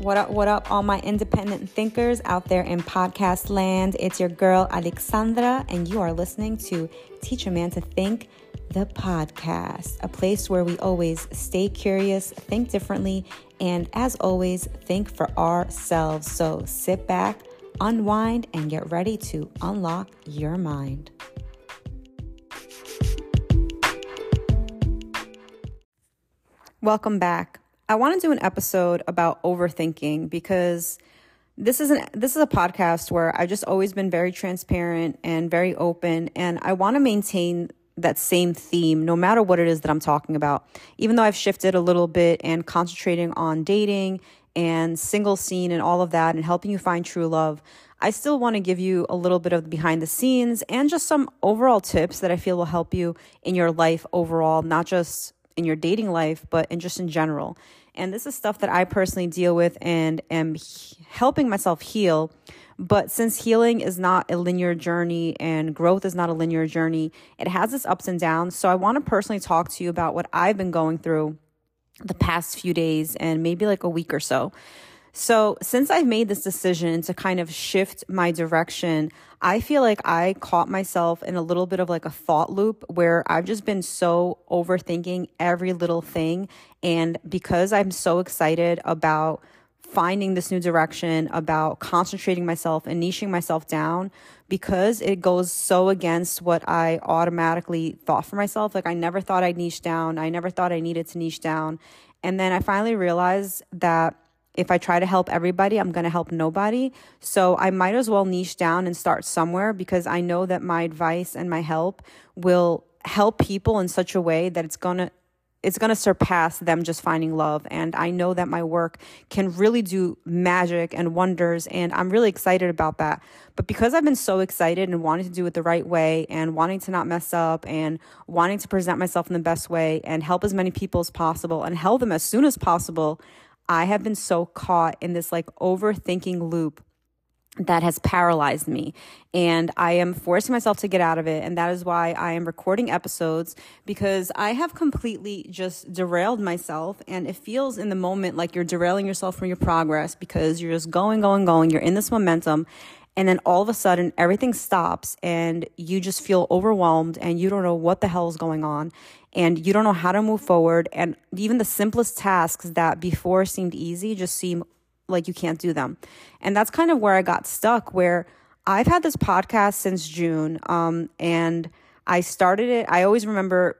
What up, what up, all my independent thinkers out there in podcast land? It's your girl, Alexandra, and you are listening to Teach a Man to Think, the podcast, a place where we always stay curious, think differently, and as always, think for ourselves. So sit back, unwind, and get ready to unlock your mind. Welcome back. I want to do an episode about overthinking because this is an this is a podcast where I've just always been very transparent and very open and I want to maintain that same theme no matter what it is that I'm talking about. Even though I've shifted a little bit and concentrating on dating and single scene and all of that and helping you find true love, I still want to give you a little bit of behind the scenes and just some overall tips that I feel will help you in your life overall, not just in your dating life, but in just in general. And this is stuff that I personally deal with and am he- helping myself heal. But since healing is not a linear journey and growth is not a linear journey, it has its ups and downs. So I want to personally talk to you about what I've been going through the past few days and maybe like a week or so. So, since I've made this decision to kind of shift my direction, I feel like I caught myself in a little bit of like a thought loop where I've just been so overthinking every little thing. And because I'm so excited about finding this new direction, about concentrating myself and niching myself down, because it goes so against what I automatically thought for myself. Like, I never thought I'd niche down, I never thought I needed to niche down. And then I finally realized that if I try to help everybody, I'm going to help nobody. So I might as well niche down and start somewhere because I know that my advice and my help will help people in such a way that it's going to it's going to surpass them just finding love and i know that my work can really do magic and wonders and i'm really excited about that but because i've been so excited and wanting to do it the right way and wanting to not mess up and wanting to present myself in the best way and help as many people as possible and help them as soon as possible I have been so caught in this like overthinking loop that has paralyzed me. And I am forcing myself to get out of it. And that is why I am recording episodes because I have completely just derailed myself. And it feels in the moment like you're derailing yourself from your progress because you're just going, going, going. You're in this momentum. And then all of a sudden, everything stops and you just feel overwhelmed and you don't know what the hell is going on and you don't know how to move forward. And even the simplest tasks that before seemed easy just seem like you can't do them. And that's kind of where I got stuck, where I've had this podcast since June. Um, and I started it, I always remember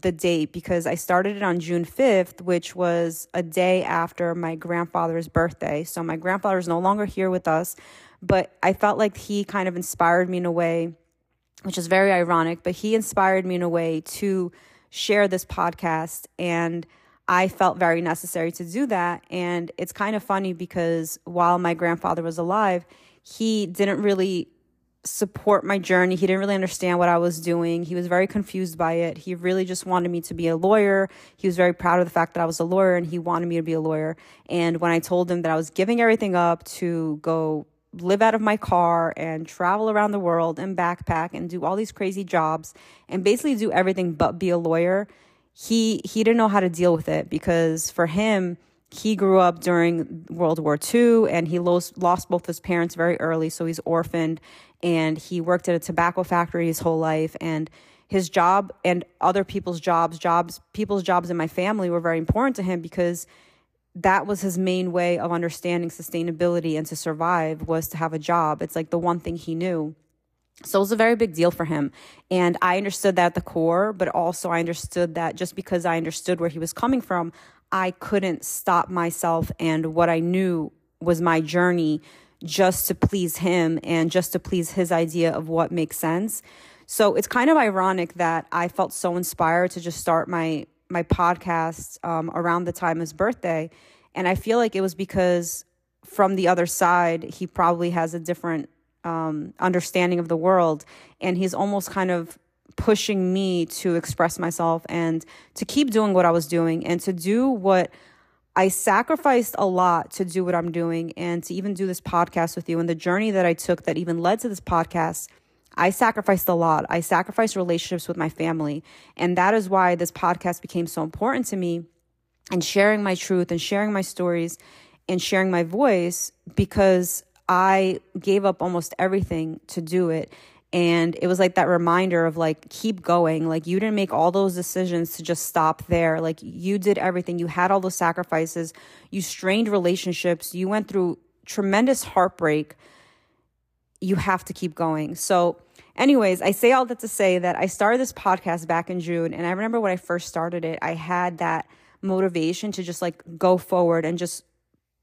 the date because I started it on June 5th, which was a day after my grandfather's birthday. So my grandfather is no longer here with us, but I felt like he kind of inspired me in a way, which is very ironic, but he inspired me in a way to share this podcast. And I felt very necessary to do that. And it's kind of funny because while my grandfather was alive, he didn't really support my journey. He didn't really understand what I was doing. He was very confused by it. He really just wanted me to be a lawyer. He was very proud of the fact that I was a lawyer and he wanted me to be a lawyer. And when I told him that I was giving everything up to go live out of my car and travel around the world and backpack and do all these crazy jobs and basically do everything but be a lawyer he he didn't know how to deal with it because for him he grew up during World War II and he lost, lost both his parents very early so he's orphaned and he worked at a tobacco factory his whole life and his job and other people's jobs jobs people's jobs in my family were very important to him because that was his main way of understanding sustainability and to survive was to have a job. It's like the one thing he knew. So it was a very big deal for him. And I understood that at the core, but also I understood that just because I understood where he was coming from, I couldn't stop myself and what I knew was my journey just to please him and just to please his idea of what makes sense. So it's kind of ironic that I felt so inspired to just start my my podcast um, around the time of his birthday. And I feel like it was because from the other side, he probably has a different um, understanding of the world. And he's almost kind of pushing me to express myself and to keep doing what I was doing and to do what I sacrificed a lot to do what I'm doing and to even do this podcast with you. And the journey that I took that even led to this podcast I sacrificed a lot. I sacrificed relationships with my family. And that is why this podcast became so important to me and sharing my truth and sharing my stories and sharing my voice because I gave up almost everything to do it. And it was like that reminder of like, keep going. Like, you didn't make all those decisions to just stop there. Like, you did everything. You had all those sacrifices. You strained relationships. You went through tremendous heartbreak. You have to keep going. So, anyways, I say all that to say that I started this podcast back in June. And I remember when I first started it, I had that motivation to just like go forward and just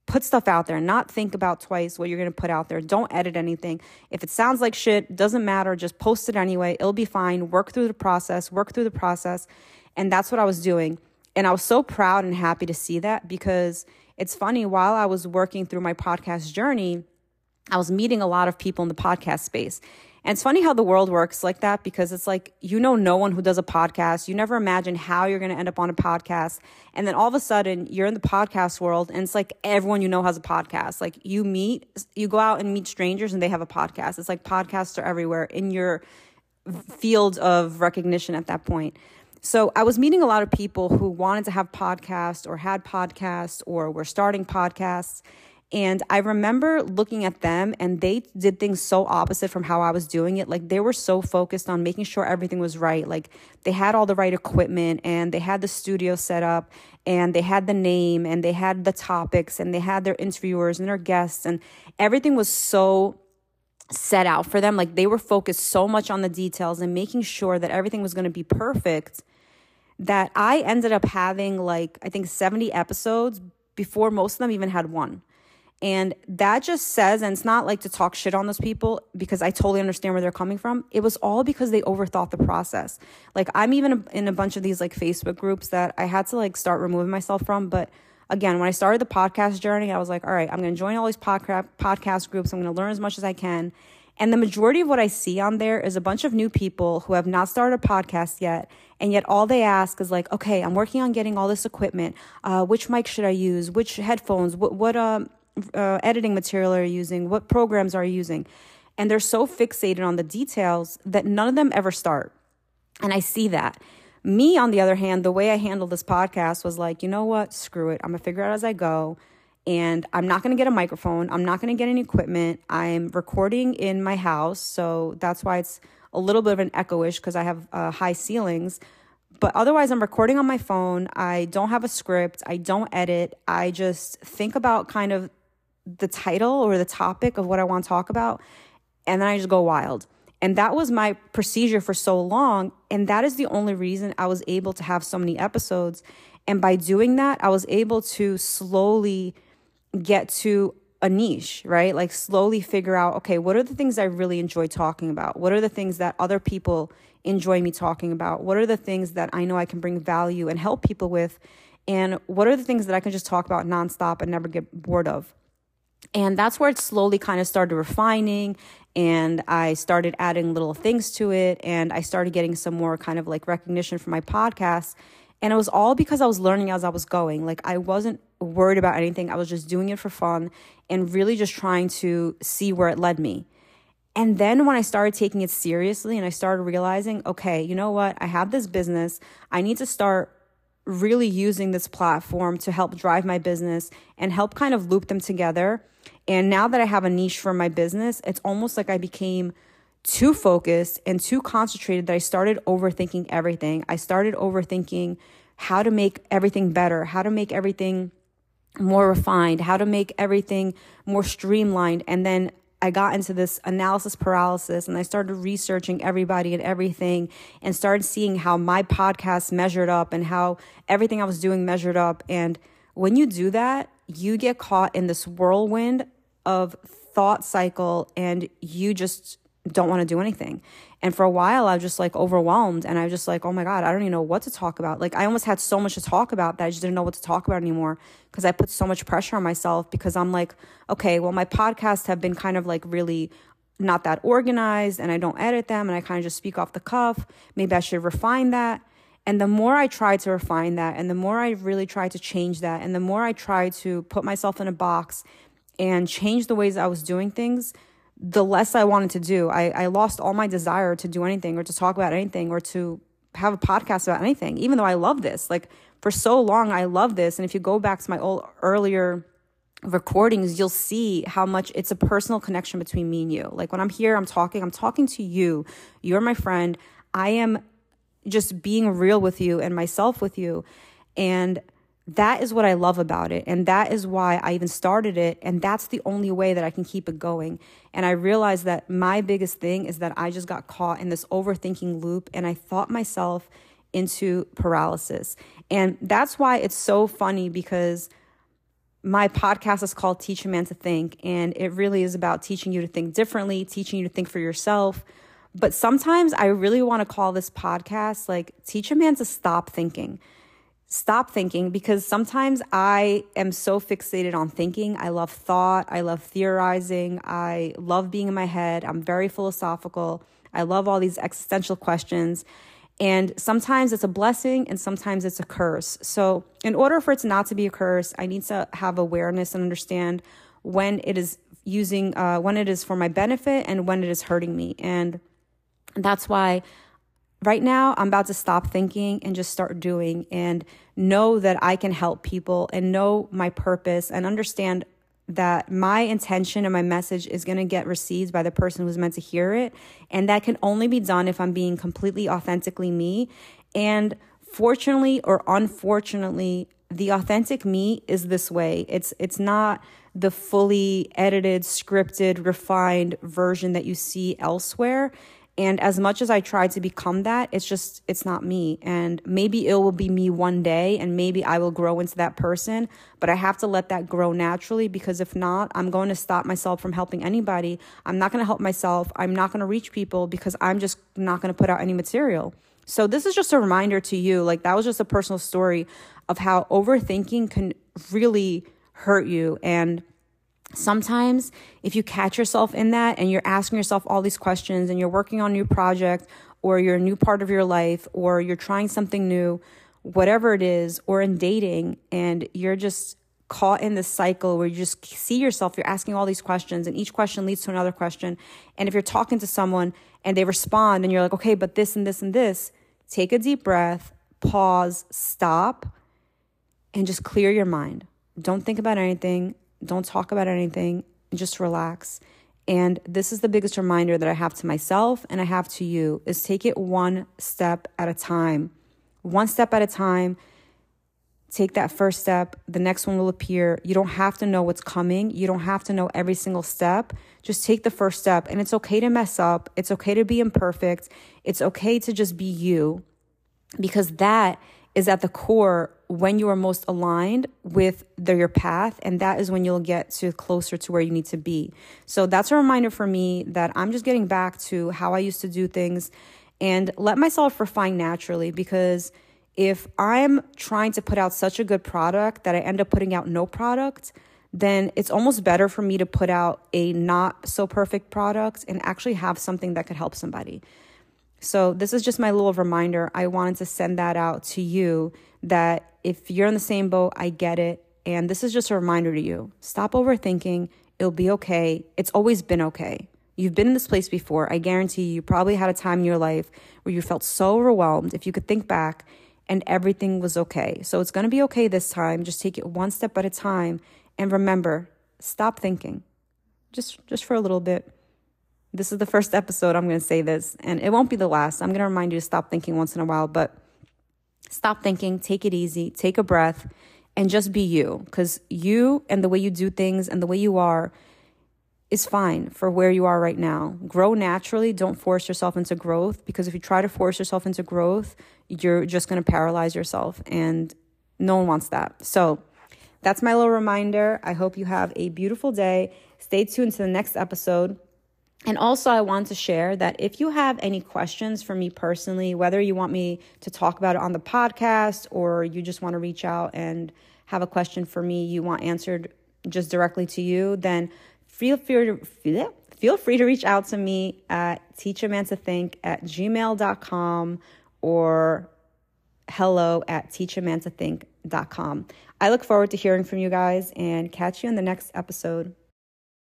put stuff out there not think about twice what you're going to put out there. Don't edit anything. If it sounds like shit, doesn't matter. Just post it anyway. It'll be fine. Work through the process, work through the process. And that's what I was doing. And I was so proud and happy to see that because it's funny, while I was working through my podcast journey, I was meeting a lot of people in the podcast space. And it's funny how the world works like that because it's like you know no one who does a podcast. You never imagine how you're going to end up on a podcast. And then all of a sudden you're in the podcast world and it's like everyone you know has a podcast. Like you meet, you go out and meet strangers and they have a podcast. It's like podcasts are everywhere in your field of recognition at that point. So I was meeting a lot of people who wanted to have podcasts or had podcasts or were starting podcasts. And I remember looking at them and they did things so opposite from how I was doing it. Like they were so focused on making sure everything was right. Like they had all the right equipment and they had the studio set up and they had the name and they had the topics and they had their interviewers and their guests and everything was so set out for them. Like they were focused so much on the details and making sure that everything was going to be perfect that I ended up having like, I think 70 episodes before most of them even had one. And that just says, and it's not like to talk shit on those people because I totally understand where they're coming from. It was all because they overthought the process. Like I'm even in a bunch of these like Facebook groups that I had to like start removing myself from. But again, when I started the podcast journey, I was like, all right, I'm going to join all these podcast podcast groups. I'm going to learn as much as I can. And the majority of what I see on there is a bunch of new people who have not started a podcast yet. And yet all they ask is like, okay, I'm working on getting all this equipment. Uh, which mic should I use? Which headphones? What, what, um, uh, editing material are you using? What programs are you using? And they're so fixated on the details that none of them ever start. And I see that. Me, on the other hand, the way I handled this podcast was like, you know what? Screw it. I'm going to figure out as I go. And I'm not going to get a microphone. I'm not going to get any equipment. I'm recording in my house. So that's why it's a little bit of an echoish because I have uh, high ceilings. But otherwise, I'm recording on my phone. I don't have a script. I don't edit. I just think about kind of the title or the topic of what I want to talk about, and then I just go wild. And that was my procedure for so long. And that is the only reason I was able to have so many episodes. And by doing that, I was able to slowly get to a niche, right? Like slowly figure out, okay, what are the things I really enjoy talking about? What are the things that other people enjoy me talking about? What are the things that I know I can bring value and help people with? And what are the things that I can just talk about nonstop and never get bored of? And that's where it slowly kind of started refining. And I started adding little things to it. And I started getting some more kind of like recognition for my podcast. And it was all because I was learning as I was going. Like I wasn't worried about anything. I was just doing it for fun and really just trying to see where it led me. And then when I started taking it seriously and I started realizing, okay, you know what? I have this business. I need to start really using this platform to help drive my business and help kind of loop them together. And now that I have a niche for my business, it's almost like I became too focused and too concentrated that I started overthinking everything. I started overthinking how to make everything better, how to make everything more refined, how to make everything more streamlined. And then I got into this analysis paralysis and I started researching everybody and everything and started seeing how my podcast measured up and how everything I was doing measured up. And when you do that, you get caught in this whirlwind of thought cycle and you just don't want to do anything. And for a while, I was just like overwhelmed and I was just like, oh my God, I don't even know what to talk about. Like, I almost had so much to talk about that I just didn't know what to talk about anymore because I put so much pressure on myself because I'm like, okay, well, my podcasts have been kind of like really not that organized and I don't edit them and I kind of just speak off the cuff. Maybe I should refine that. And the more I tried to refine that and the more I really tried to change that and the more I tried to put myself in a box and change the ways I was doing things, the less I wanted to do. I, I lost all my desire to do anything or to talk about anything or to have a podcast about anything, even though I love this. Like for so long, I love this. And if you go back to my old earlier recordings, you'll see how much it's a personal connection between me and you. Like when I'm here, I'm talking, I'm talking to you. You're my friend. I am just being real with you and myself with you. And that is what I love about it. And that is why I even started it. And that's the only way that I can keep it going. And I realized that my biggest thing is that I just got caught in this overthinking loop and I thought myself into paralysis. And that's why it's so funny because my podcast is called Teach a Man to Think, and it really is about teaching you to think differently, teaching you to think for yourself. But sometimes I really want to call this podcast like Teach a Man to Stop Thinking. Stop thinking because sometimes I am so fixated on thinking. I love thought. I love theorizing. I love being in my head. I'm very philosophical. I love all these existential questions. And sometimes it's a blessing and sometimes it's a curse. So, in order for it not to be a curse, I need to have awareness and understand when it is using, uh, when it is for my benefit and when it is hurting me. And that's why right now I'm about to stop thinking and just start doing and know that I can help people and know my purpose and understand that my intention and my message is going to get received by the person who's meant to hear it. And that can only be done if I'm being completely authentically me. And fortunately or unfortunately, the authentic me is this way. It's it's not the fully edited, scripted, refined version that you see elsewhere. And as much as I try to become that, it's just, it's not me. And maybe it will be me one day and maybe I will grow into that person, but I have to let that grow naturally because if not, I'm going to stop myself from helping anybody. I'm not going to help myself. I'm not going to reach people because I'm just not going to put out any material. So this is just a reminder to you. Like that was just a personal story of how overthinking can really hurt you. And sometimes if you catch yourself in that and you're asking yourself all these questions and you're working on a new project or you're a new part of your life or you're trying something new whatever it is or in dating and you're just caught in this cycle where you just see yourself you're asking all these questions and each question leads to another question. And if you're talking to someone and they respond and you're like okay but this and this and this take a deep breath pause stop and just clear your mind. Don't think about anything don't talk about anything, just relax. And this is the biggest reminder that I have to myself and I have to you is take it one step at a time. One step at a time. Take that first step, the next one will appear. You don't have to know what's coming. You don't have to know every single step. Just take the first step. And it's okay to mess up. It's okay to be imperfect. It's okay to just be you because that is at the core when you are most aligned with the, your path and that is when you'll get to closer to where you need to be. So that's a reminder for me that i'm just getting back to how i used to do things and let myself refine naturally because if i'm trying to put out such a good product that i end up putting out no product then it's almost better for me to put out a not so perfect product and actually have something that could help somebody so, this is just my little reminder. I wanted to send that out to you that if you're in the same boat, I get it. And this is just a reminder to you stop overthinking. It'll be okay. It's always been okay. You've been in this place before. I guarantee you, you probably had a time in your life where you felt so overwhelmed. If you could think back and everything was okay. So, it's going to be okay this time. Just take it one step at a time. And remember, stop thinking just just for a little bit this is the first episode I'm going to say this, and it won't be the last. I'm going to remind you to stop thinking once in a while, but stop thinking, take it easy, take a breath, and just be you. Because you and the way you do things and the way you are is fine for where you are right now. Grow naturally. Don't force yourself into growth because if you try to force yourself into growth, you're just going to paralyze yourself, and no one wants that. So, that's my little reminder. I hope you have a beautiful day. Stay tuned to the next episode. And also, I want to share that if you have any questions for me personally, whether you want me to talk about it on the podcast or you just want to reach out and have a question for me you want answered just directly to you, then feel free to, feel free to reach out to me at teachamantothink at gmail.com or hello at teachamantothink.com. I look forward to hearing from you guys and catch you in the next episode.